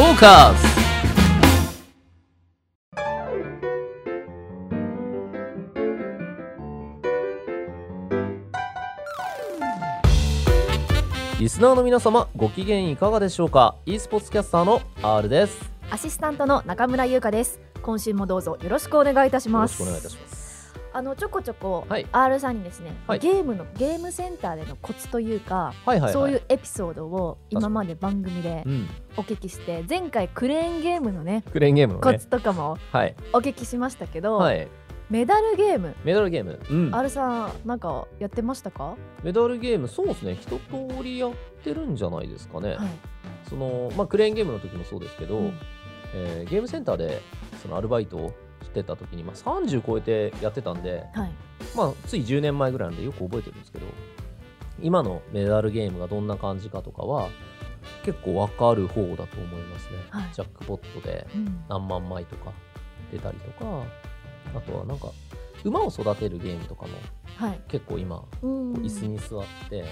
トーカーズリスナーの皆様ご機嫌いかがでしょうか？e スポーツキャスターの R です。アシスタントの中村優香です。今週もどうぞよろしくお願いいたしよろしますくお願いいたしますあのちょこちょこ、はい。R さんにですね、はい。ゲームのゲームセンターでのコツというか、はいはいはい。そういうエピソードを今まで番組でうん。お聞きして前回クレーンゲームのねクレーンゲームのね。コツとかもはい。お聞きしましたけど、はい。メダルゲーム。メダルゲーム。うん。R さんなんかやってましたか、メダルゲームそうですね。一通りやってるんじゃないですかね、はい。そのまあクレーンゲームの時もそうですけど、うん。えーゲームセンターでそのアルバイトをしてた時に、まあ、30超えてやってたんで、はい。まあ、つい10年前ぐらいなんでよく覚えてるんですけど今のメダルゲームがどんな感じかとかは結構わかる方だと思いますね、はい。ジャックポットでうん。何万枚とか出たりとかあとはなんか馬を育てるゲームとかもはい。結構今椅子に座って、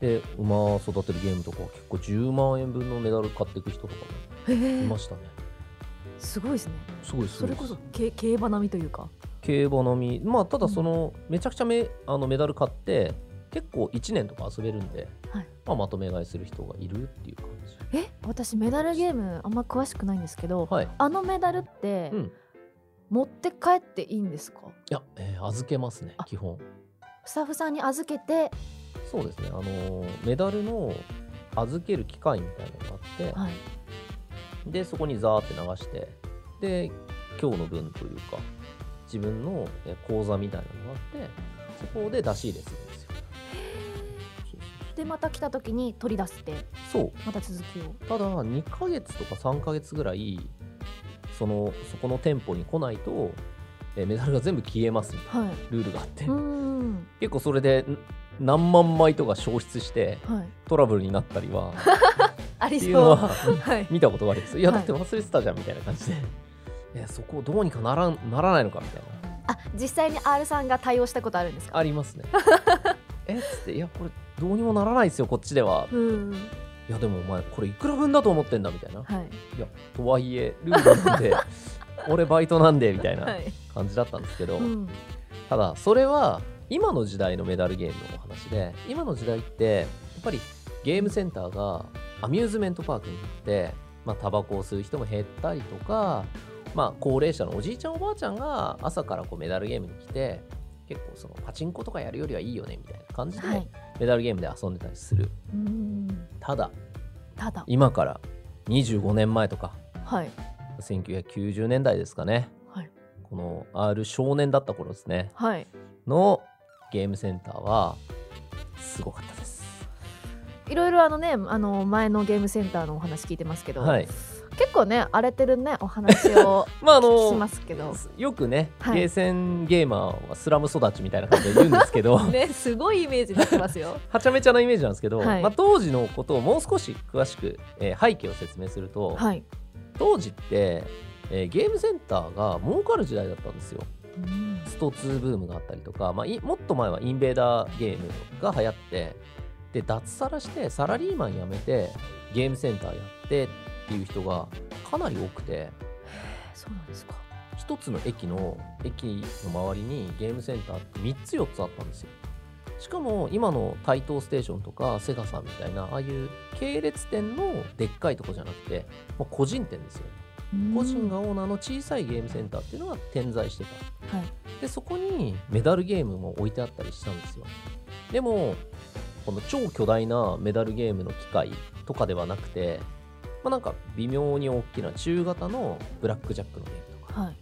で馬を育てるゲームとかは結構10万円分のメダル買っていく人とかへもいえましたね。すごいですね。すごいすごいそれこそけ競馬並みというか。競馬のみ。まあただその、めちゃくちゃめあのメダル買って結構1年とか遊べるんで、はい。まあ、まとめ買いする人がいるっていう感じ。え？私メダルゲームあんま詳しくないんですけど、はい。あのメダルって、うん。持って帰っていいんですか？いや、えー預けますねあ。基本。スタッフさんに預けて、そうですね。あのーメダルの預ける機械みたいなのがあって、はい、でそこにザーって流してで今日の分というか自分のえー口座みたいなのがあってそこで出し入れするんですよ。でまた来た時に取り出してそう。また続きを。ただ2ヶ月とか3ヶ月ぐらいそのそこの店舗に来ないとえーメダルが全部消えますみたいなはい。ルールがあって。結構それでん何万枚とか消失してはい。トラブルになったりは ありってそういうのははい。見たことがあります。いやはい。だって忘れてたじゃんみたいな感じで、いやそこをどうにかならんならないのかみたいな。あ実際に R さんが対応したことあるんですか？ありますね。えっつっていやこれどうにもならないですよこっちでは。うん。いやでもお前これいくら分だと思ってんだみたいな。はい。いやとはいえルールなんで俺バイトなんでみたいなはい。感じだったんですけど、うん。ただそれは今の時代のメダルゲームのお話で今の時代ってやっぱりゲームセンターがアミューズメントパークに行ってまあタバコを吸う人も減ったりとかまあ高齢者のおじいちゃんおばあちゃんが朝からこうメダルゲームに来て結構そのパチンコとかやるよりはいいよねみたいな感じで、はい。メダルゲームで遊んでたりする。うん。ただただ。今から25年前とかはい。1990年代ですかね。はい。この R 少年だった頃ですね。はい。のゲームセンターはすごかったです。いろいろあのねあの前のゲームセンターのお話聞いてますけど、はい。結構ね荒れてるねお話を まああのますけどよくね、はいゲーセンゲーマーはスラム育ちみたいな感じで言うんですけど、ねすごいイメージになってますよ はちゃめちゃなイメージなんですけど、はいまあ、当時のことをもう少し詳しく、えー背景を説明すると、はい当時って、えーゲームセンターが儲かる時代だったんですよ。うん。スト2ブームがあったりとか、まあ、いもっと前はインベーダーゲームが流行ってで脱サラしてサラリーマン辞めてゲームセンターやってっていう人がかなり多くて。そうなんですか。一つの駅の駅の周りにゲームセンターって3つ4つあったんですよ。しかも今の台東ステーションとかセガさんみたいなああいう系列店のでっかいとこじゃなくてもう個人店ですよ個人がオーナーの小さいゲームセンターっていうのが点在してた。はい。でそこにメダルゲームも置いてあったりしたんですよ。でもこの超巨大なメダルゲームの機械とかではなくて、まあ、なんか微妙に大きな中型のブラックジャックのゲームとか。はい。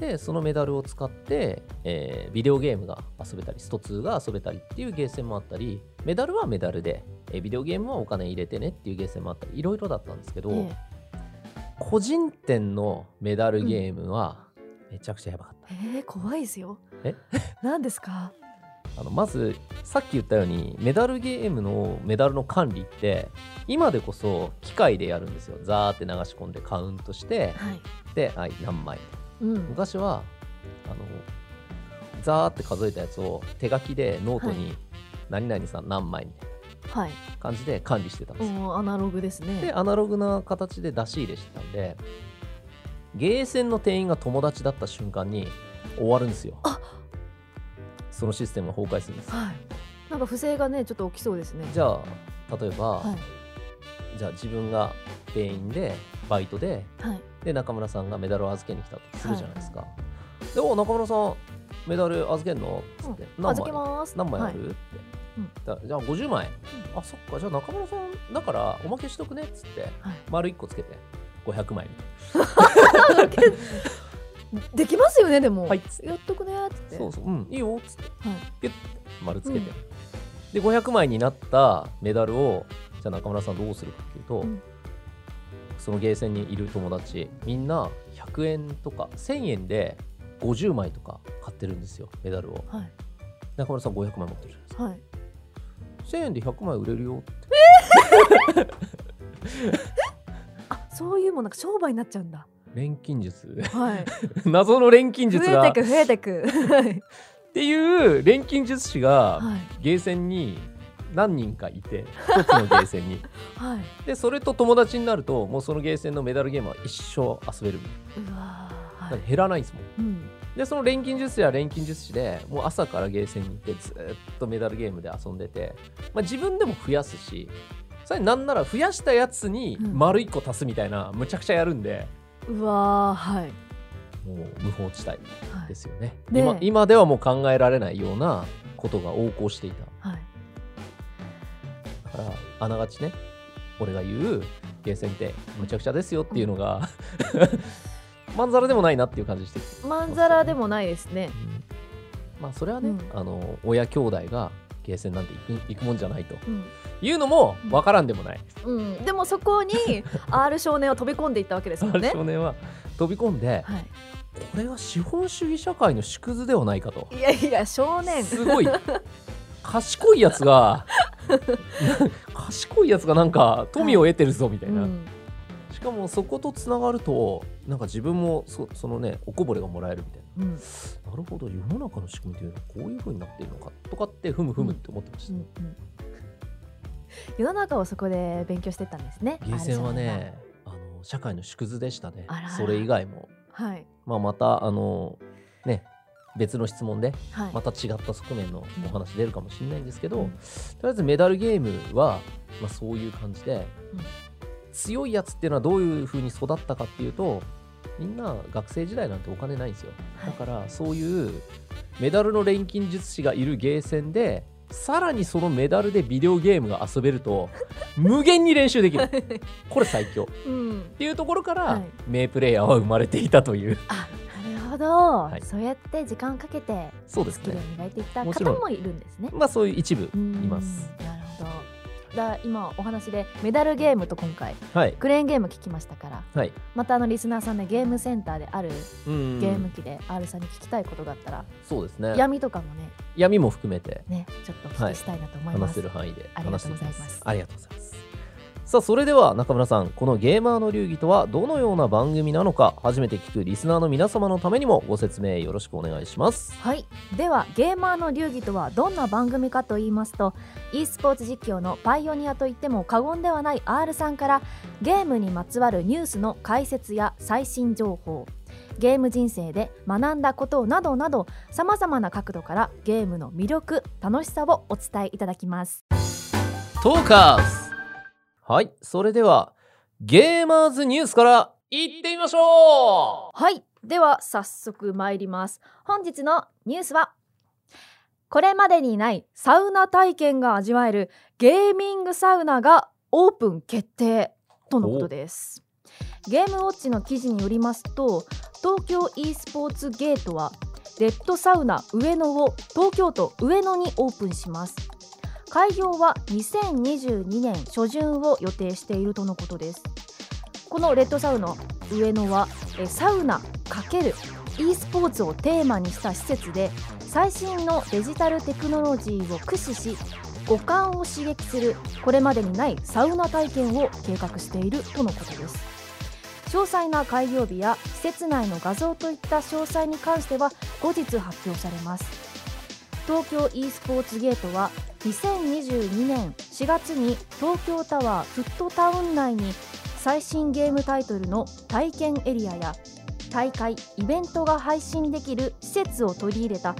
でそのメダルを使って、えービデオゲームが遊べたりスト2が遊べたりっていうゲーセンもあったりメダルはメダルで、えービデオゲームはお金入れてねっていうゲーセンもあったりいろいろだったんですけど、え個人店のメダルゲームはめちゃくちゃやばかった、ええー怖いですよ。え？何ですか？あのまずさっき言ったようにメダルゲームのメダルの管理って今でこそ機械でやるんですよ。ザーって流し込んでカウントしてはい。で、はい、何枚。うん。昔はあのザーって数えたやつを手書きでノートに何々さん何枚みたいな。はい感じで管理してたんです。よ。アナログですね。でアナログな形で出し入れしてたんでゲーセンの店員が友達だった瞬間に終わるんですよ。あそのシステムが崩壊するんですはい。なんか不正がねちょっと起きそうですね。じゃあ例えば、はい。じゃあ自分が店員でバイトではい。で中村さんがメダルを預けに来たとするじゃないですか、でお中村さんメダル預けんの？っつって、うん、何預け枚ます。何枚ある、って、うんだじゃあ50枚、あそっかじゃあ中村さんだからおまけしとくねっつってはい。丸1個つけて。500枚 できますよねでも、はい。やっとくねーっつって。そうそう。うん。いいよ。っつってはい。ピュッて丸つけて、うん。で500枚になったメダルをじゃあ中村さんどうするかっていうと、うん。そのゲーセンにいる友達みんな100円とか1000円で50枚とか買ってるんですよメダルを。はい。中村さん500枚持ってるじゃないですか。はい1000円で100枚売れるよ。っ てあそういうもんなんか商売になっちゃうんだ。錬金術。はい。謎の錬金術が。っ増えてく増えてく。はい ていう錬金術師がはい。ゲーセンに何人かいて一つのゲーセンに。はい。でそれと友達になるともうそのゲーセンのメダルゲームは一生遊べるうわーはい。減らないんですもん。うんでその錬金術師は錬金術師でもう朝からゲーセンに行ってずーっとメダルゲームで遊んでて、まあ、自分でも増やすしそれなんなら増やしたやつにうん。丸1個足すみたいなむちゃくちゃやるんで、うわーはい。もう無法地帯はい。ですよね。ねえ今今ではもう考えられないようなことが横行していた。はい。だからあながちね俺が言うゲーセンってむちゃくちゃですよっていうのが、まんざらでもないなっていう感じしてまんざらでもないですね。うん。まあそれはね、うん。あの親兄弟がゲーセンなんて行く行くもんじゃないと。うん。いうのも分からんでもない、うん、でもそこに R 少年は飛び込んでいったわけですもんね。少年は飛び込んではい、これが資本主義社会の縮図ではないかと。いやいや少年。すごい。賢いやつが 賢いやつがなんか富を得てるぞみたいな、うんしかもそことつながるとなんか自分もそそのねおこぼれがもらえるみたいうん。ななるほど世の中の仕組みというのはこういう風になっているのかとかってふむふむって思ってました、うんうん世の中をそこで勉強してったんですね。ゲーセンはねあの社会の縮図でしたね。それ以外も、はい。まあ、またあのね別の質問ではい、また違った側面のお話出るかもしれないんですけど、うん。とりあえずメダルゲームは、まあ、そういう感じで、うん強いやつっていうのはどういう風に育ったかっていうとみんな学生時代なんてお金ないんですよ。はい。だからそういうメダルの錬金術師がいるゲーセンでさらにそのメダルでビデオゲームが遊べると 無限に練習できる。これ最強。っうん、ていうところから、はい。名プレイヤーは生まれていたという。あなるほど、はい。そうやって時間かけてそうですスキルをね磨いていった方もいるんですね。まあそういう一部いうん。ます。だ今お話でメダルゲームと今回はい。クレーンゲーム聞きましたからはい。またあのリスナーさんでゲームセンターであるうんゲーム機で R さんに聞きたいことがあったら、そうですね。闇とかもね闇も含めて。ねちょっとお聞きしたいなと思います。話せる範囲で。ありがとうございます。ありがとうございますさあそれでは中村さんこのゲーマーの流儀とはどのような番組なのか初めて聞くリスナーの皆様のためにもご説明よろしくお願いします。はい。ではゲーマーの流儀とはどんな番組かと言いますと e スポーツ実況のパイオニアといっても過言ではない R さんからゲームにまつわるニュースの解説や最新情報ゲーム人生で学んだことなどなどさまざまな角度からゲームの魅力楽しさをお伝えいただきます。トーカーズはいそれではゲーマーズニュースからいってみましょう。はいでは早速参ります。本日のニュースはこれまでにないサウナ体験が味わえるゲーミングサウナがオープン決定とのことです。ゲームウォッチの記事によりますと東京 e スポーツゲートはレッドサウナ上野を東京都上野にオープンします。開業は2022年初旬を予定しているとのことです。このレッドサウナ上野はえサウナ ×e スポーツをテーマにした施設で最新のデジタルテクノロジーを駆使し五感を刺激するこれまでにないサウナ体験を計画しているとのことです。詳細な開業日や施設内の画像といった詳細に関しては後日発表されます。東京 e スポーツゲートは2022年4月に東京タワーフットタウン内に最新ゲームタイトルの体験エリアや大会イベントが配信できる施設を取り入れた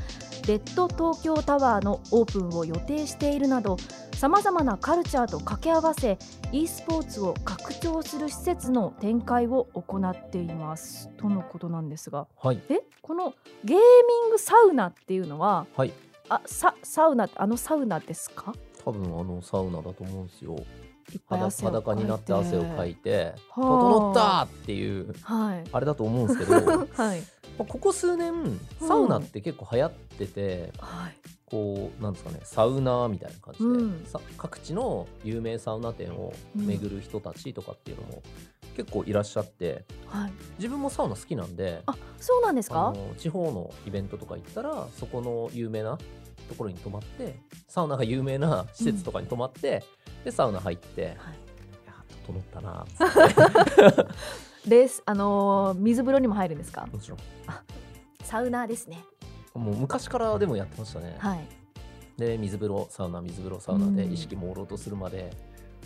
レッド東京タワーのオープンを予定しているなどさまざまなカルチャーと掛け合わせ e スポーツを拡張する施設の展開を行っています。とのことなんですがはい。え？このゲーミングサウナっていうのははいあササウナあのサウナですか？多分あのサウナだと思うんですよ。裸になって汗をかいてはあ。整ったっていうはい。あれだと思うんですけどま はい。あここ数年サウナって結構流行ってて、はい。こうなんですかねサウナーみたいな感じで、うん。さ各地の有名サウナ店を巡る人たちとかっていうのも結構いらっしゃってはい。自分もサウナ好きなんであそうなんですか？地方のイベントとか行ったらそこの有名なところに泊まってサウナが有名な施設とかに泊まって、でサウナ入って、いはい。や整ったなーっつってレースあのー水風呂にも入るんですか？もちろん。サウナーですね。もう昔からでもやってましたね、はい。で水風呂サウナ水風呂サウナでうん。意識朦朧とするまで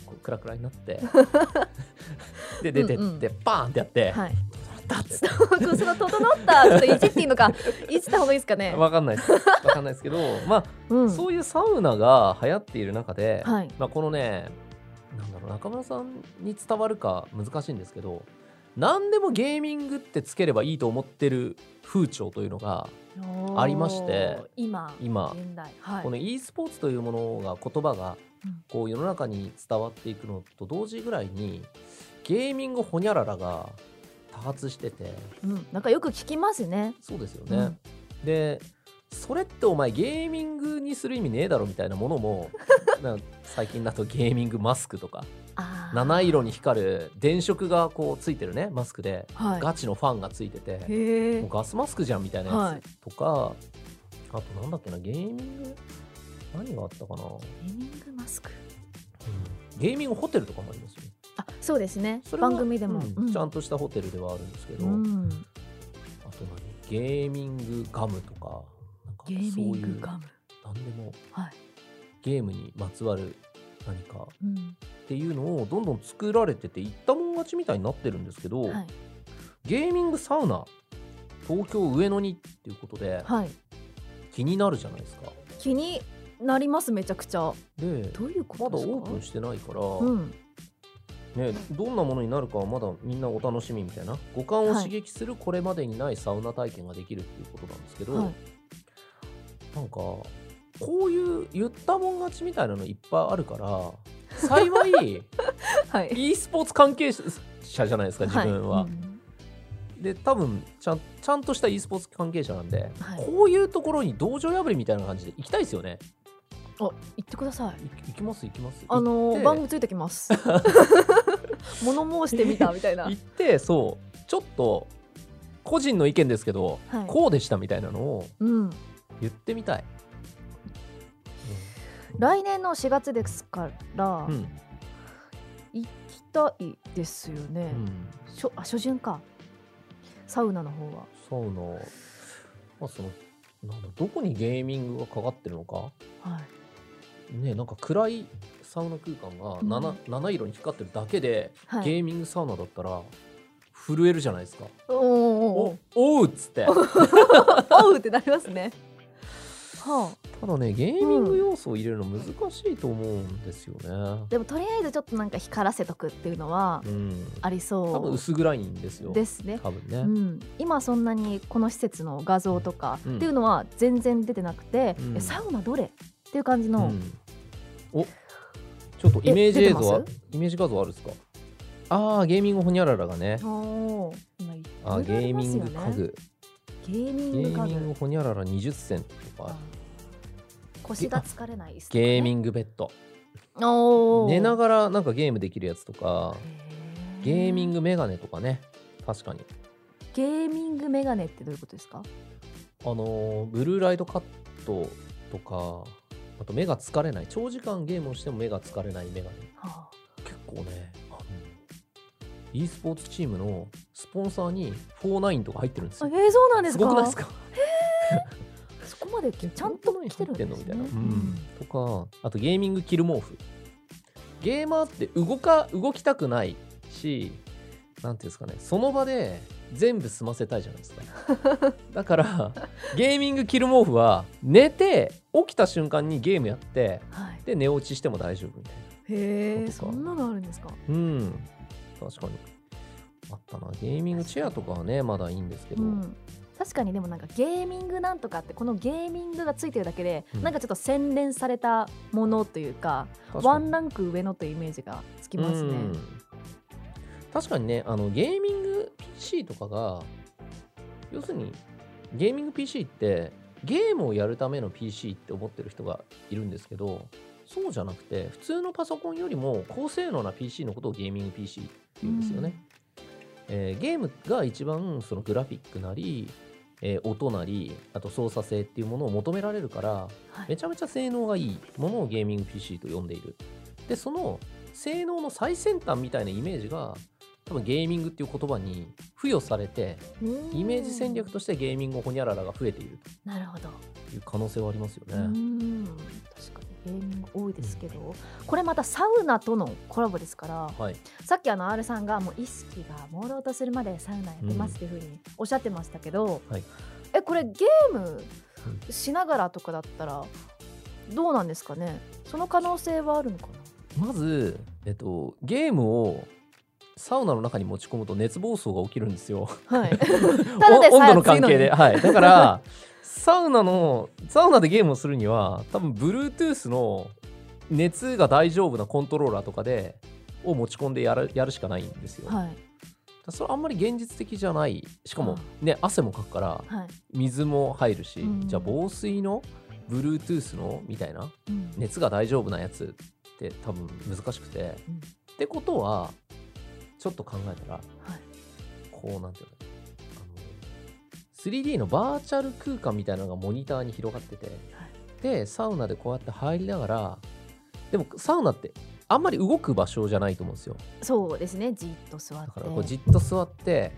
こうクラクラになって。で出てって、うんうん。バーンってやって、はい。整ったっつって。その整ったちょっといじっていいのかいじった方がいいですかね？わかんないです。わかんないですけど まあ、うん。そういうサウナが流行っている中で、はい。まあ、このねなんだろう中村さんに伝わるか難しいんですけど何でもゲーミングってつければいいと思ってる風潮というのが、ありまして今今現代。はい。この e スポーツというものが言葉がうん。こう世の中に伝わっていくのと同時ぐらいにゲーミングホニャララが多発してて。うん。なんかよく聞きますね。そうですよね。でそれってお前ゲーミングにする意味ねえだろみたいなものも 最近だとゲーミングマスクとか七色に光る電飾がこうついてるねマスクで。はい。ガチのファンがついてて。もうガスマスクじゃんみたいなやつとか、あとなんだっけなゲーミング？何があったかな、ゲーミングマスク？うん。ゲーミングホテルとかもありますよね。あそうですね。番組でも、うん。ちゃんとしたホテルではあるんですけど、うん。あと何？ゲーミングガムとか。なんかゲーミンそういうグガム。何でも。はい、ゲームにまつわる何か。うん。っていうのをどんどん作られてていったもん勝ちみたいになってるんですけど、はい。ゲーミングサウナ東京上野にっていうことではい、気になるじゃないですか。気になりますめちゃくちゃ。でどういうこまだとですか？オープンしてないから、うん。ね、どんなものになるかはまだみんなお楽しみみたいな五感をはい刺激するこれまでにないサウナ体験ができるっていうことなんですけど、はい。なんかこういう言ったもん勝ちみたいなのいっぱいあるから 幸いはい。e スポーツ関係者じゃない。ですか自分は。いうん。で多分ちゃんちゃんとした e スポーツ関係者なんで、はい。こういうところに道場破りみたいな感じで行きたいですよね。あ言ってください。い行きます？行きます？あのー番組ついてきます。物申してみたみたいな。行ってそう。ちょっと個人の意見ですけど、はい。こうでしたみたいなのをうん。言ってみたい。来年の4月ですから、うん行きたいですよね、うん。しょあ初旬か。サウナの方は。サウナ、まあ、そのなんだどこにゲーミングがかかってるのか？はい。ねなんか暗いサウナ空間がうん。7,、七色に光ってるだけで、はい。ゲーミングサウナだったら震えるじゃないですか。おーおーおおうっつって。お ーおうってなりますねはあただねゲーミング要素を入れるの難しいと思うんですよね。でもとりあえずちょっとなんか光らせとくっていうのはうん、あり多分そ薄暗いんですよ。うですね。多分ね。うん、今そんなにこの施設の画像とかうんっていうのは全然出てなくて、うん。えサウナどれっていう感じの、うん。おちょっとイメージ映像はイメージ画像あるんですか？ああゲーミングホニャララがね。あありーミング家具。ゲーミゲング家具。ーミングホニャララ20銭とか腰が疲れない椅子とか、ゲーミンングベッド。寝ながらなんかゲームできるやつとかへゲーミンググメガネとかね。確かに。ゲーミングメガネってどういうことですか？あのーブルーライトカットとかあと目が疲れない。長時間ゲームをしても目が疲れないメガネ。は結構ね e スポーツチームのスポンサーに49とか入ってるんですあ、よえー、そうなんですか？すごくないですか？そこままでちゃんと来てるんですね。みたいな、うん、とかあとゲーミングキル毛布ゲーマーって動か動きたくないしなんていうんですかね。その場で全部済ませたいじゃないですか。だからゲーミングキル毛布は寝て起きた瞬間にゲームやってはい、で寝落ちしても大丈夫みたいなへえそんなのあるんですか。うん。確かに。あったな。ゲーミングチェアとかはねまだいいんですけど、うん確かにでもなんかゲーミングなんとかってこのゲーミングがついてるだけで、うん。なんかちょっと洗練されたものというかワンランク上のというイメージがつきますね。うん。確かにねあのゲーミング PC とかが要するにゲーミング PC ってゲームをやるための PC って思ってる人がいるんですけどそうじゃなくて普通のパソコンよりも高性能な PC のことをゲーミング PC って言うんですよね、えーゲームが一番そのグラフィックなり、えー音なりあと操作性っていうものを求められるからはいめちゃめちゃ性能がいいものをゲーミング PC と呼んでいる。で、その性能の最先端みたいなイメージが多分ゲーミングっていう言葉に付与されてうんイメージ戦略としてゲーミングホニャララが増えているなるほど。という可能性はありますようね。多いですけど、これまたサウナとのコラボですからはい。さっきあの R さんがもう意識が朦朧とするまでサウナやってますっていうふうにおっしゃってましたけど、はい。えこれゲームしながらとかだったらどうなんですかね？その可能性はあるのかまず、えっと、ゲームをサウナの中に持ち込むと熱暴走が起きるんですよ。なはい ただで温度の関係で。はい。だから、サウナの、サウナでゲームをするには、多分 Bluetooth の熱が大丈夫なコントローラーとかで、を持ち込んでやるやるしかないんですよ。はいそれあんまり現実的じゃない。しかもあね、汗もかくから、はい、水も入るし、うんじゃあ防水の Bluetooth のみたいなうん熱が大丈夫なやつって多分難しくて、うんってことはちょっと考えたらはい。こうなんていうの？あの 3D のバーチャル空間みたいなのがモニターに広がってて、でサウナでこうやって入りながらでもサウナってあんまり動く場所じゃないと思うんですよ。そうですねじっと座って。だからこうじっと座って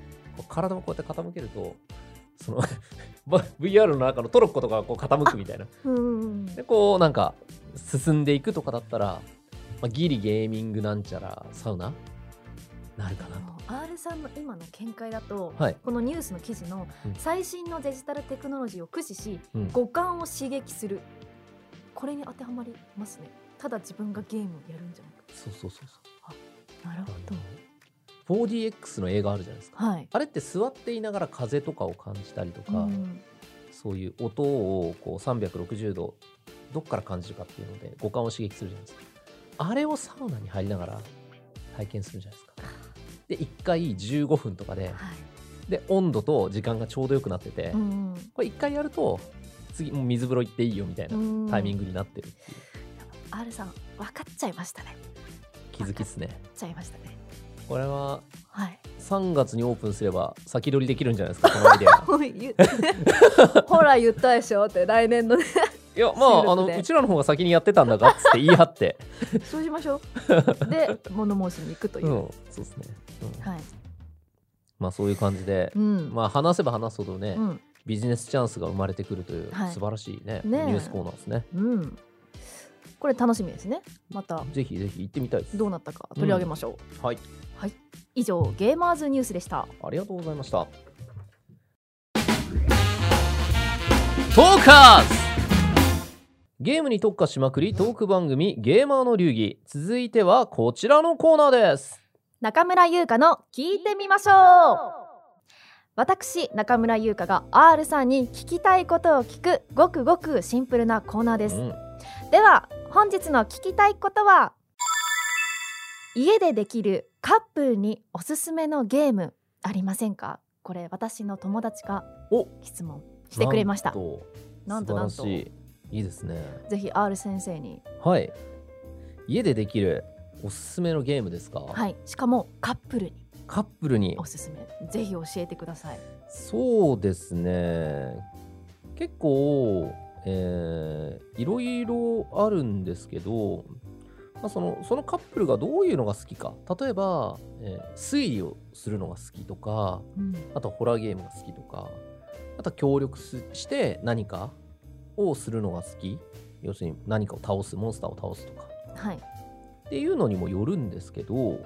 体をこうやって傾けるとその ば VR の中のトロッコとかがこう傾くみたいな。うんうんうん。でこうなんか進んでいくとかだったら、まあ、ギリゲーミングなんちゃらサウナなるかなと。R さんの今の見解だと、はい。このニュースの記事のうん。最新のデジタルテクノロジーを駆使し、うん。五感を刺激する。これに当てはまりますね。ただ自分がゲームをやるんじゃなく。そうそうそうそう。なるほど。4DX の映画あるじゃないですか。はい。あれって座っていながら風とかを感じたりとか、うん。そういう音をこう360度どっから感じるかっていうので五感を刺激するじゃないですか。あれをサウナに入りながら体験するじゃないですか。で1回15分とかではい。で温度と時間がちょうどよくなってて、うんこれ1回やると次もう水風呂行っていいよみたいなうん。タイミングになってるっていう。R さん分かっちゃいましたね。気づきっすね。分かっちゃいましたね。これははい。3月にオープンすれば先取りできるんじゃないですかこのアイデア。ほら言ったでしょって来年のねいやま収ああのうちらの方が先にやってたんだがっつって言い張って、そうしましょう。で物申しに行くという。う、ん、そうですね、うん。はい。まあそういう感じで、うん。まあ話せば話すほどね、うん。ビジネスチャンスが生まれてくるというはい。素晴らしいね,、ねえ。ニュースコーナーですね。うん、これ楽しみですね。また。ぜひぜひ行ってみたいです。どうなったか取り上げましょう、はい。以上ゲーマーズニュースでした。ありがとうございました。トーカーズゲームに特化しまくりトーク番組ゲーマーの流儀。続いてはこちらのコーナーです。中村優香の聞いてみましょう。私中村優香が R さんに聞きたいことを聞くごくごくシンプルなコーナーです、うん。では本日の聞きたいことは家でできるカップルにおすすめのゲームありませんか？これ私の友達がお質問してくれました。なんと。なんといいいですね。ぜひ R 先生に。はい。家でできるおすすめのゲームですか、はい。しかもカップルに。カップルに。おすすめ。ぜひ教えてください。そうですね。結構、えーいろいろあるんですけど、まあ、そのそのカップルがどういうのが好きか。例えば、えー推理をするのが好きとかうん。あとホラーゲームが好きとかあとは協力すして何かをするのが好き。要するに何かを倒すモンスターを倒すとか。はい。っていうのにもよるんですけど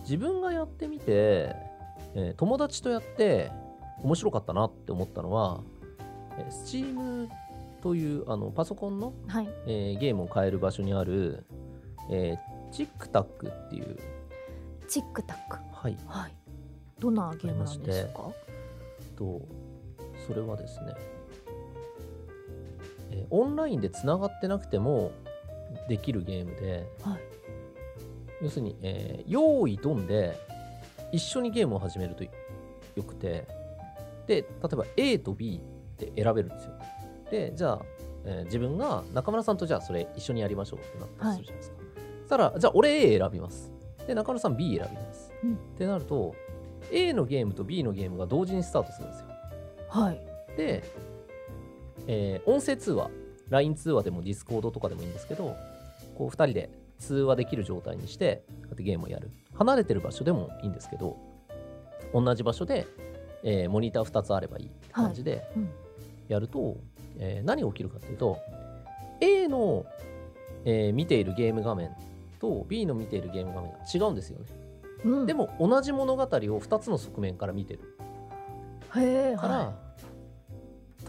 自分がやってみて、えー友達とやって面白かったなって思ったのは、えー Steam というあのパソコンの、はい。えーゲームを買える場所にある、えー、チックタックっていう、チックタック。はい、はい。どんなゲームなんですか？とそれはですね、えーオンラインでつながってなくてもできるゲームではい。要するに、えー用意ドンで一緒にゲームを始めるとよくてで例えば A と B って選べるんですよ。でじゃあ、えー自分が中村さんとじゃあそれ一緒にやりましょうってなったりするじゃないですか、そしたらじゃあ俺 A 選びます。で中村さん B 選びます、うん。ってなると A のゲームと B のゲームが同時にスタートするんですよ。はい。で、えー音声通話 LINE 通話でも Discord とかでもいいんですけどこう2人で通話できる状態にしてこうやってゲームをやる。離れてる場所でもいいんですけど同じ場所で、えーモニター2つあればいいって感じでうんやると、えー何が起きるかというと A の、えー見ているゲーム画面と B の見ているゲーム画面が違うんですよね、うん。でも同じ物語を2つの側面から見てる。へえから、は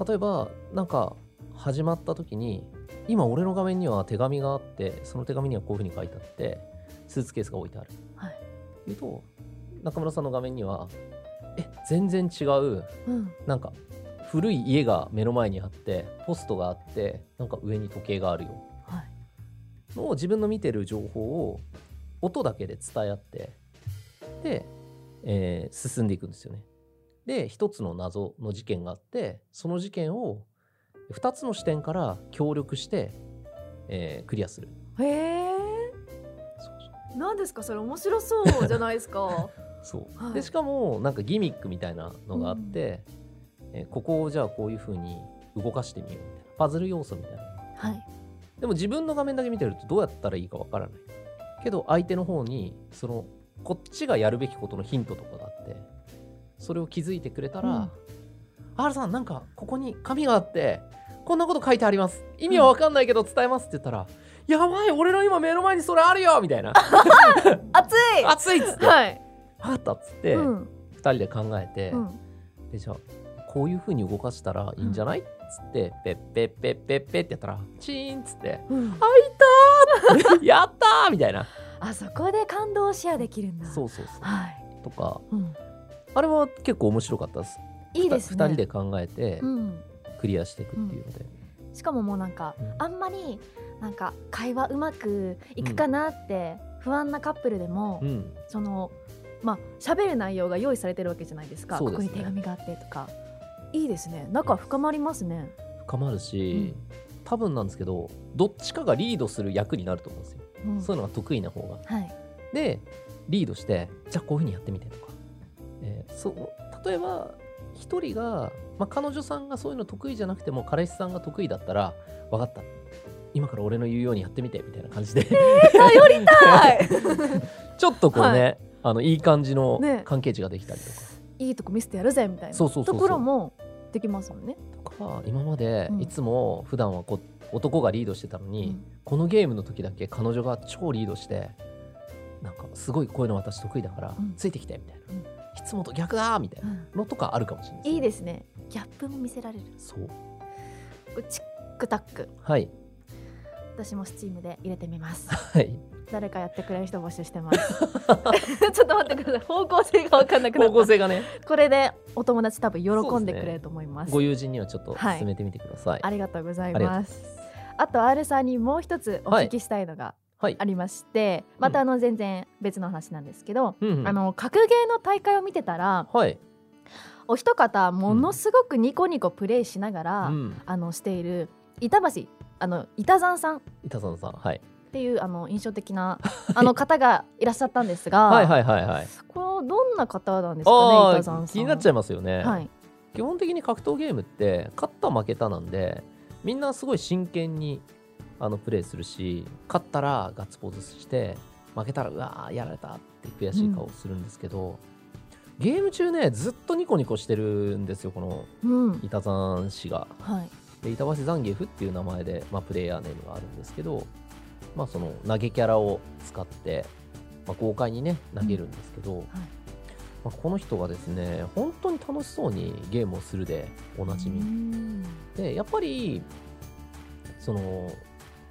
例えばなんか始まった時に今俺の画面には手紙があってその手紙にはこういうふうに書いてあってスーツケースが置いてある。いはい。言うと中村さんの画面にはえ全然違ううん。なんか古い家が目の前にあってポストがあってなんか上に時計があるよ。はい。のを自分の見てる情報を音だけで伝え合ってで、えー進んでいくんですよね。で一つの謎の事件があってその事件を2つの視点から協力して、えークリアする。へえ何ですか？それ面白そう じゃないですか。そう。はい。でしかもなんかギミックみたいなのがあって、えーここをじゃあこういう風に動かしてみようみたいなパズル要素みたいな。はい。でも自分の画面だけ見てるとどうやったらいいかわからない。けど相手の方にそのこっちがやるべきことのヒントとかがそれを気づいてくれたらうん「R、さんなんかここに紙があってこんなこと書いてあります。意味はわかんないけど伝えます」って言ったら「やばい俺の今目の前にそれあるよ!」みたいな。熱「い。熱い!」っつって「はい分かった」っつって2うん。人で考えてうん。でじゃあこういう風に動かしたらいいんじゃないっつってペッペッペッペッペッってやったらチーンっつってうん「開いたーやったー!」みたいな。あそこで感動をシェアできるんだ。そうそうそう。はい。とかうんあれは結構面白かったです。いいですね。2人で考えてうん。クリアしていくっていうので、しかももうなんか、うん。あんまりなんか会話うまくいくかなって不安なカップルでも、うん。そのまあ喋る内容が用意されてるわけじゃないですか。ね。ここに手紙があってとか。いいですね。仲深まりますね。深まるし、多分なんですけどどっちかがリードする役になると思うんですよ、うん。そういうのが得意な方が。はい。でリードしてじゃあこういうふうにやってみてとか、えーそう。例えば一人が、まあ、彼女さんがそういうの得意じゃなくても彼氏さんが得意だったら分かった。今から俺の言うようにやってみてみたいな感じで。頼りたい。ちょっとこうね、はい。あのいい感じのね。関係値ができたりとか、いいとこ見せてやるぜみたいな。そうそうそうそう。ところもできますもんね、とか今までうん。いつも普段はこ男がリードしてたのに、うん。このゲームの時だけ彼女が超リードしてなんかすごいこういうの私得意だから、うん。ついてきてみたいな、うんいつもと逆だみたいなうんのとかあるかもしれないいいですね。ギャップも見せられる。そう。チックタック。はい。私もスチームで入れてみます。はい。誰かやってくれる人募集してます。ちょっと待ってください。方向性が分かんなくな方った。向性がね。これでお友達多分喜んでくれると思います。ご友人にはちょっとはい。進めてみてください。ありがとうございありがとうございます。あと R さんにもう一つお聞きしたいのが。はいありまして、またあの全然別の話なんですけど、うんうん。あの格ゲーの大会を見てたらはい、お一方ものすごくニコニコプレイしながら、うん、あのしている板橋あの板山さん。っ板さんさんはい。ていうあの印象的なあの方がいらっしゃったんですが はいはいはいはい。これどんな方なんですかあね板山さん。あ気になっちゃいますよね、はい。基本的に格闘ゲームって勝った負けたなんでみんなすごい真剣にあのプレイするし勝ったらガッツポーズして負けたらうわーやられたって悔しい顔するんですけど、ゲーム中ねずっとニコニコしてるんですよこのうん。板山氏が。はい。で板橋ザンギエフっていう名前で、まあ、プレイヤーネームがあるんですけど、まあ、その投げキャラを使って、まあ、豪快にね投げるんですけど、まあ、この人がですね本当に楽しそうにゲームをするでおなじみ、うん。でやっぱりその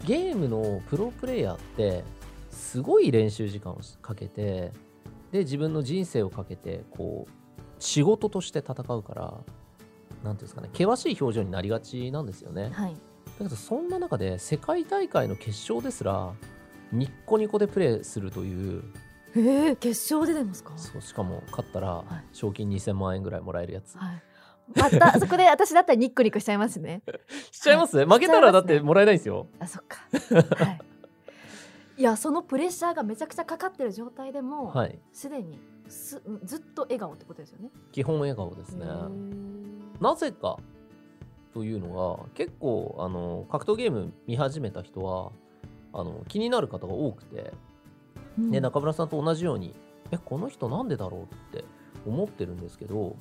ゲームのプロプレイヤーってすごい練習時間をかけてで自分の人生をかけてこう仕事として戦うからなんていうんですかね険しい表情になりがちなんですよね。はい。だけどそんな中で世界大会の決勝ですらニッコニコでプレーするというえー、決勝で出ますか？そうしかも勝ったらい。賞金2000万円ぐらいもらえるやつ、はいまた そこで私だったらニッコニコしちゃいますね。しちゃいます、負けたらだってもらえないんですよ。あそっか。はい。いやそのプレッシャーがめちゃくちゃかかってる状態でもはい。すで、にすずっと笑顔ってことですよね。基本笑顔ですね。なぜかというのが結構あの格闘ゲーム見始めた人はあの気になる方が多くて、うん。で中村さんと同じようにえこの人なんでだろうって思ってるんですけど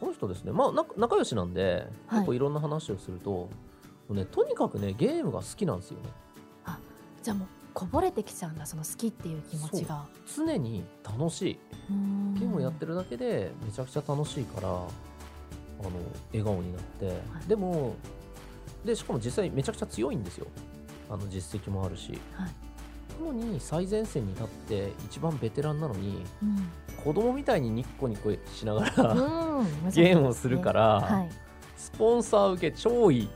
この人ですね。まあな仲良しなんではい。結構いろんな話をすると、ね、とにかくねゲームが好きなんですよね。じゃあもうこぼれてきちゃうんだその好きっていう気持ちが。常に楽しい。ゲームをやってるだけでめちゃくちゃ楽しいからあの笑顔になって、はい。でもでしかも実際めちゃくちゃ強いんですよ。あの実績もあるし。はい。なのに最前線に立って一番ベテランなのにうん子供みたいにニッコニコしながら、うん。ゲームをするから、はい、スポンサー受け超いい。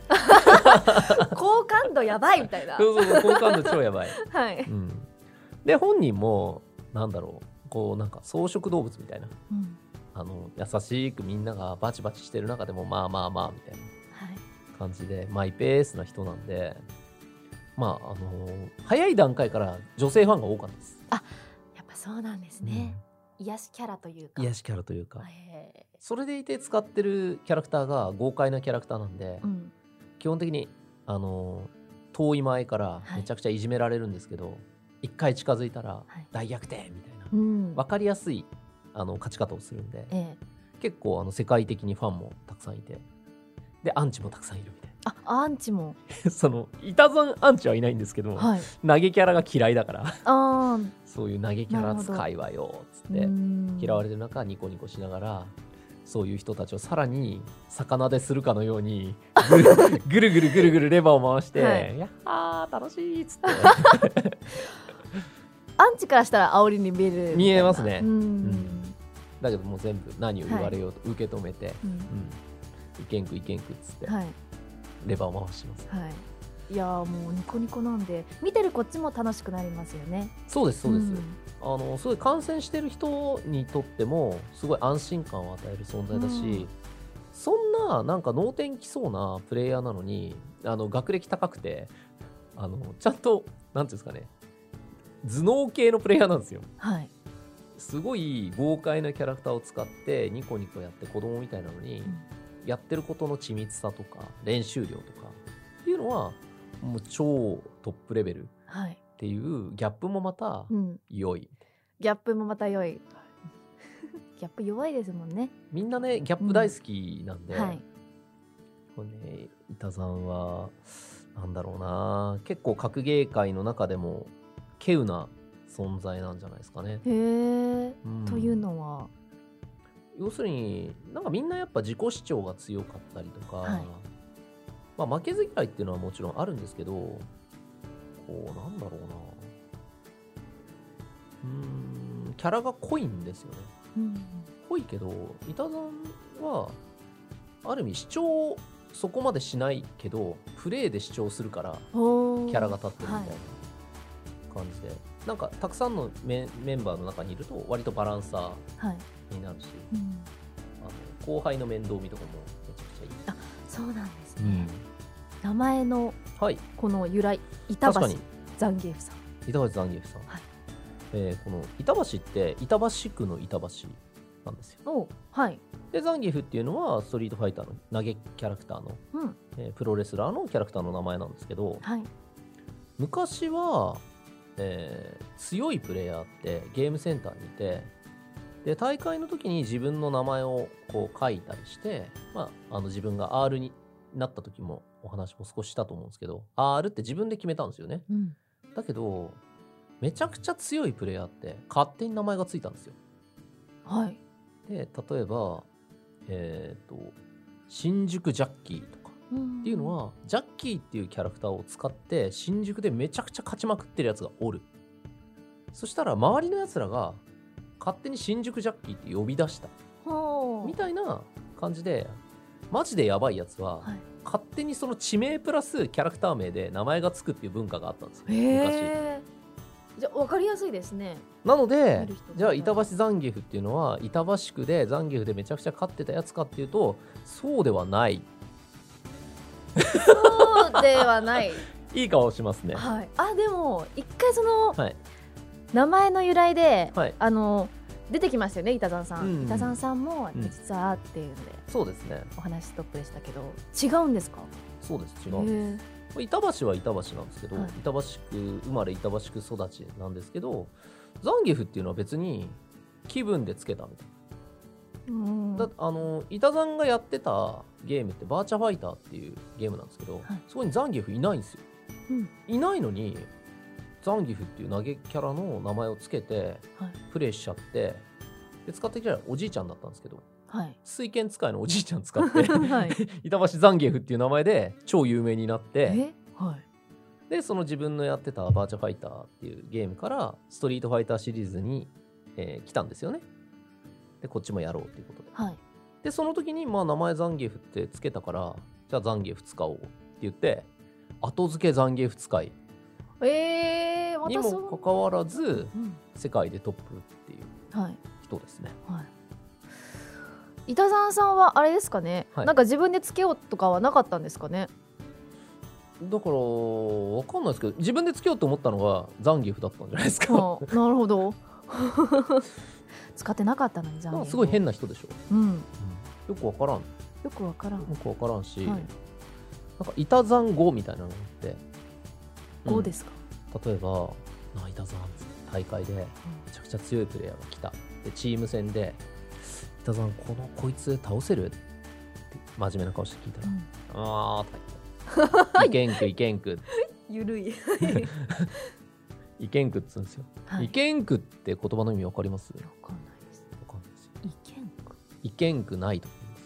好感度やばいみたいな。そうそう好感度超やばい、はい、うん、で本人もなんだろう。こうなんか草食動物みたいな。うん。あの優しくみんながバチバチしてる中でもまあまあまあみたいなはい。感じでマイペースな人なんでまああの早い段階から女性ファンが多かったです、やっぱそうなんですね、癒しキャラというか。癒しキャラというか。へそれでいて使ってるキャラクターが豪快なキャラクターなんで、ーうん。基本的にあの遠い前からはい。めちゃくちゃいじめられるんですけど、一回近づいたらはい。大逆転みたいな、うん。分かりやすいあの勝ち方をするんでええ。結構あの世界的にファンもたくさんいてでアンチもたくさんいるみたいあアンチも。な そのいたずんアンチはいないんですけど、はい。投げキャラが嫌いだから。あー。そういう投げキャラ使いはよっつってうん。嫌われてる中ニコニコしながらそういう人たちをさらに魚でするかのように ぐるぐるぐるぐるレバーを回して「はい。やっはー楽しい」っつって。アンチからしたら煽りに見える見えますね。うん。だけどもう全部何を言われようと受け止めてうん「うん、いけんくいけんく」っつって。はいレバーを回します。はい。いやーもうニコニコなんで見てるこっちも楽しくなりますよね。そうですそうです、ん。あのすごい感染してる人にとってもすごい安心感を与える存在だし、うん。そんななんか脳天きそうなプレイヤーなのにあの学歴高くてあのちゃんとなんていうんですかね頭脳系のプレイヤーなんですよ。はい。すごい豪快なキャラクターを使ってニコニコやって子供みたいなのに、うんやってることの緻密さとか練習量とかっていうのはもう超トップレベルっはい。ていうギャップもまたうん。良い、ギャップもまた良い。ギャップ弱いですもんね。みんなねギャップ大好きなんで、はい。これね板さんはなんだろうな。結構格ゲー界の中でも稀有な存在なんじゃないですかね。へえうん。というのは？要するになんかみんなやっぱ自己主張が強かったりとか、はい。まあ負けず嫌いっていうのはもちろんあるんですけどこうなんだろうな。うーんキャラが濃いんですよね。うん。濃いけど板さんはある意味主張そこまでしないけどプレーで主張するからキャラが立ってるみたいはい。な感じで、なんかたくさんのメメンバーの中にいると割とバランサはい。ーになるしうん。あの後輩の面倒見とかもめちゃくちゃいい。そうなんですね。名前のはい。この由来板橋確かに。ザンギエフさん。板橋ザンギエフさん、はい。えーこの板橋って板橋区の板橋なんですよ。おはい。でザンギエフっていうのはストリートファイターの投げキャラクターの、うん。えープロレスラーのキャラクターの名前なんですけどはい。昔は、えー強いプレイヤーってゲームセンターにいてで大会の時に自分の名前をこう書いたりして、まあ、あの自分が R になった時もお話も少ししたと思うんですけど R って自分で決めたんですよね。うん。だけどめちゃくちゃ強いプレイヤーって勝手に名前がついたんですよ。はい。で例えばえっ、と新宿ジャッキーとか。っっていうのはジャッキーっていうキャラクターを使って新宿でめちゃくちゃ勝ちまくってるやつがおる。そしたら周りのやつらが勝手に新宿ジャッキーって呼び出した。みたいな感じでマジでやばいやつは、はい。勝手にその地名プラスキャラクター名で名前がつくっていう文化があったんですよ昔。じゃあ分かりやすいですね。なのでじゃあ板橋ザンギエフっていうのは板橋区でザンギエフでめちゃくちゃ勝ってたやつかっていうとそうではない。そうではない。いい顔しますね。はい。あでも一回そのはい名前の由来で、はい。あの出てきましたよね板山さん、うん。板山さんもうん。実はっていうんで。そうですね。お話ストップでしたけど違うんですか？そうです違へうえ板橋は板橋なんですけど、はい。板橋区生まれ板橋区育ちなんですけどザンギエフっていうのは別に気分でつけたみたいうん。な、だあの板山がやってたゲームってバーチャファイターっていうゲームなんですけど、はい。そこにザンギエフいないんですよ。うん。いないのにザンギフっていう投げキャラの名前をつけてはい。プレイしちゃってで使ってきたらおじいちゃんだったんですけどはい。水剣使いのおじいちゃん使って はい。板橋ザンギエフっていう名前で超有名になってえ？はい。でその自分のやってたバーチャファイターっていうゲームからストリートファイターシリーズに、えー来たんですよね。でこっちもやろうっていうことで。はい。でその時にまあ名前ザンギエフってつけたからじゃあザンギエフ使おうって言って後付けザンギエフ使いえー、まにもかかわらずうん。世界でトップっていうはい。人ですね。はい。板山さんはあれですかね、はい。なんか自分でつけようとかはなかったんですかね？だからわかんないですけど自分でつけようと思ったのがザンギエフだったんじゃないですか。あなるほど。使ってなかったのに残念なんかすごい変な人でしょ、うん。よくわからん。よよくわからん。くわからんし、はい。なんか板山5みたいなのがあって5ですか、例えば「あ板山」大会でめちゃくちゃ強いプレイヤーが来た。でチーム戦で「板山このこいつ倒せる?」って真面目な顔して聞いたらうん「ああ」とか言って「いけんくいけんく。ゆるい。いけんく」っつうんですよ、はい。いけんくって言葉の意味わかります？わわかんないです。かんないですよ。いけんかいけんくないとか言うんです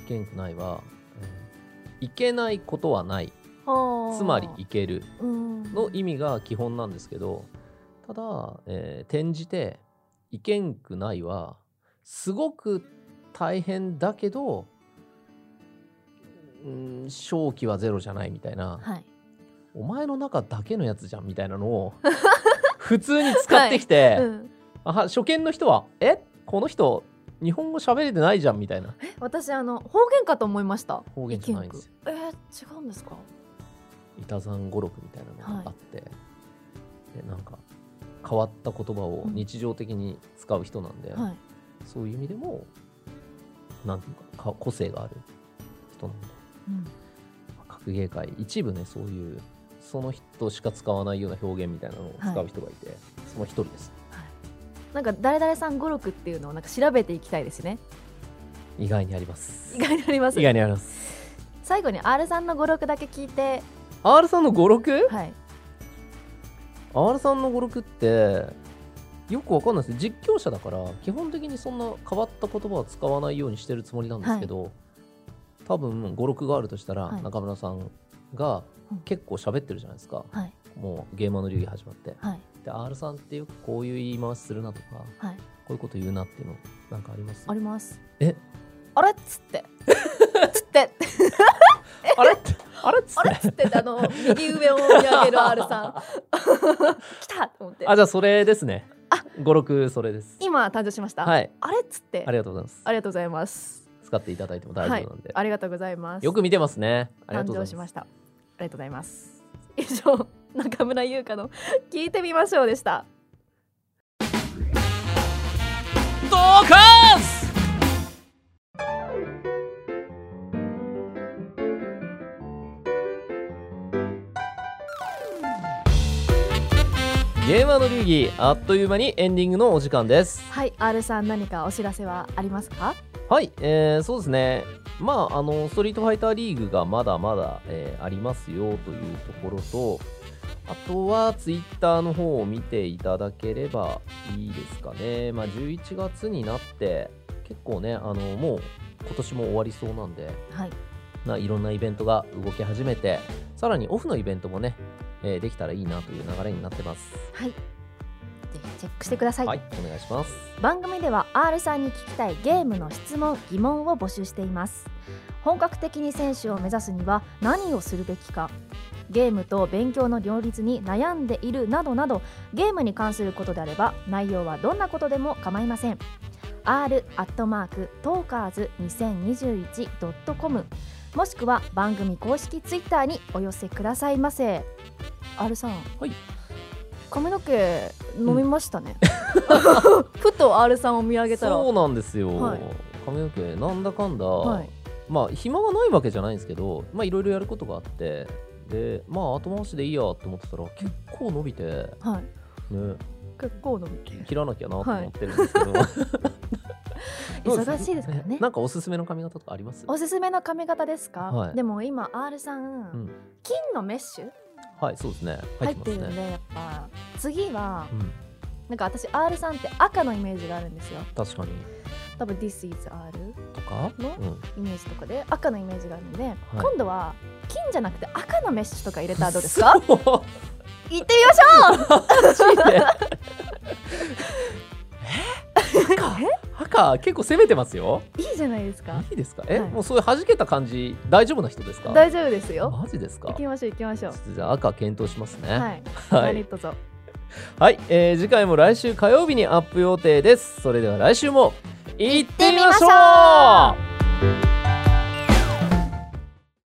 よ。いけんくないは、うん。いけないことはないつまりいけるうん。の意味が基本なんですけどただ、えー転じて「いけんくない」はすごく大変だけど、うん、勝機はゼロじゃないみたいな、はい。お前の中だけのやつじゃんみたいなのを 普通に使ってきて、うん、あは初見の人は「え？この人日本語喋れてないじゃん」みたいな。私あの方言かと思いました。方言じゃないんですよ。えー、違うんですか？板山語録みたいなのがあって、でなんか変わった言葉を日常的に使う人なんで、はい。そういう意味でもなんていうかか個性がある人なんで。うん。格ゲー界一部ねそういうその人しか使わないような表現みたいなのを使う人がいて、その一人です。なんか誰々さん語録っていうのをなんか調べていきたいですね。意外にあります。意外にあります。意外にあります。最後に R さんの語録だけ聞いて R さんの語録、はい。R さんの語録ってよくわかんないです。実況者だから基本的にそんな変わった言葉は使わないようにしてるつもりなんですけど、多分語録があるとしたら、はい。中村さんがうん。結構喋ってるじゃないですか、はい。もうゲーマーの流儀始まって。はい。で R さんってよくこういう言い回しするなとかはい。こういうこと言うなっていうのなんかあります？あります。え？あれ？っつって。つってあれ？あれ？っつってあれ？っつってあの右上を見上げる R さん。来たと思って。あじゃあそれですね。語録それです。今誕生しました、はい。あれ？っつって。ありがとうございます。ありがとうございます。使っていただいても大丈夫なんで、ありがとうございます。よく見てますね。ありが誕とうございま生しますした。ありがとうございます。以上中村優香の 聞いてみましょうでした。ドカスゲーマーの流儀あっという間にエンディングのお時間ですはい R さん何かお知らせはありますか？はい、えーそうですね。まあ、あの、ストリートファイターリーグがまだまだ、えーありますよというところと、あとはツイッターの方を見ていただければいいですかね。まあ、11月になって、結構ね、あの、もう今年も終わりそうなんで、はいまあ、いろんなイベントが動き始めて、さらにオフのイベントもね、えーできたらいいなという流れになってます。はい。ぜひチェックしてください、はい、お願いします。番組では R さんに聞きたいゲームの質問疑問を募集しています。本格的に選手を目指すには何をするべきか。ゲームと勉強の両立に悩んでいるなどなどゲームに関することであれば内容はどんなことでも構いません。R アットマークトーカーズ 2021.com もしくは番組公式ツイッターにお寄せくださいませ。R さん。はい。髪の毛飲みましたね、ふと R さんを見上げたら。そうなんですよ、はい。髪の毛なんだかんだ、はい。まあ暇がないわけじゃないんですけどまあいろいろやることがあって。でまあ後回しでいいやと思ってたら結構伸びて。ねはい結構伸びて切らなきゃなと思ってるんですけど、忙しいですからね。なんかおすすめの髪型とかあります？おすすめの髪型ですか、はい。でも今 R さん、うん。金のメッシュ？はいそうですね。入ってるんでやっぱ。次はうん、なんか私 R さんって赤のイメージがあるんですよ。確かに。多分 This is R とか？のうん。イメージとかで赤のイメージがあるので、い。今度は金じゃなくて赤のメッシュとか入れたらどうですか？行ってみましょう。マジでえ赤赤結構攻めてますよ。いいじゃないですか。いいですか？え、はい。もうそういう弾けた感じ大丈夫な人ですか？大丈夫ですよ。マジですか？行きましょう行きましょう。じゃあ赤検討しますね。はい、はい。何卒はい、えー次回も来週火曜日にアップ予定です。それでは来週も行ってみましょう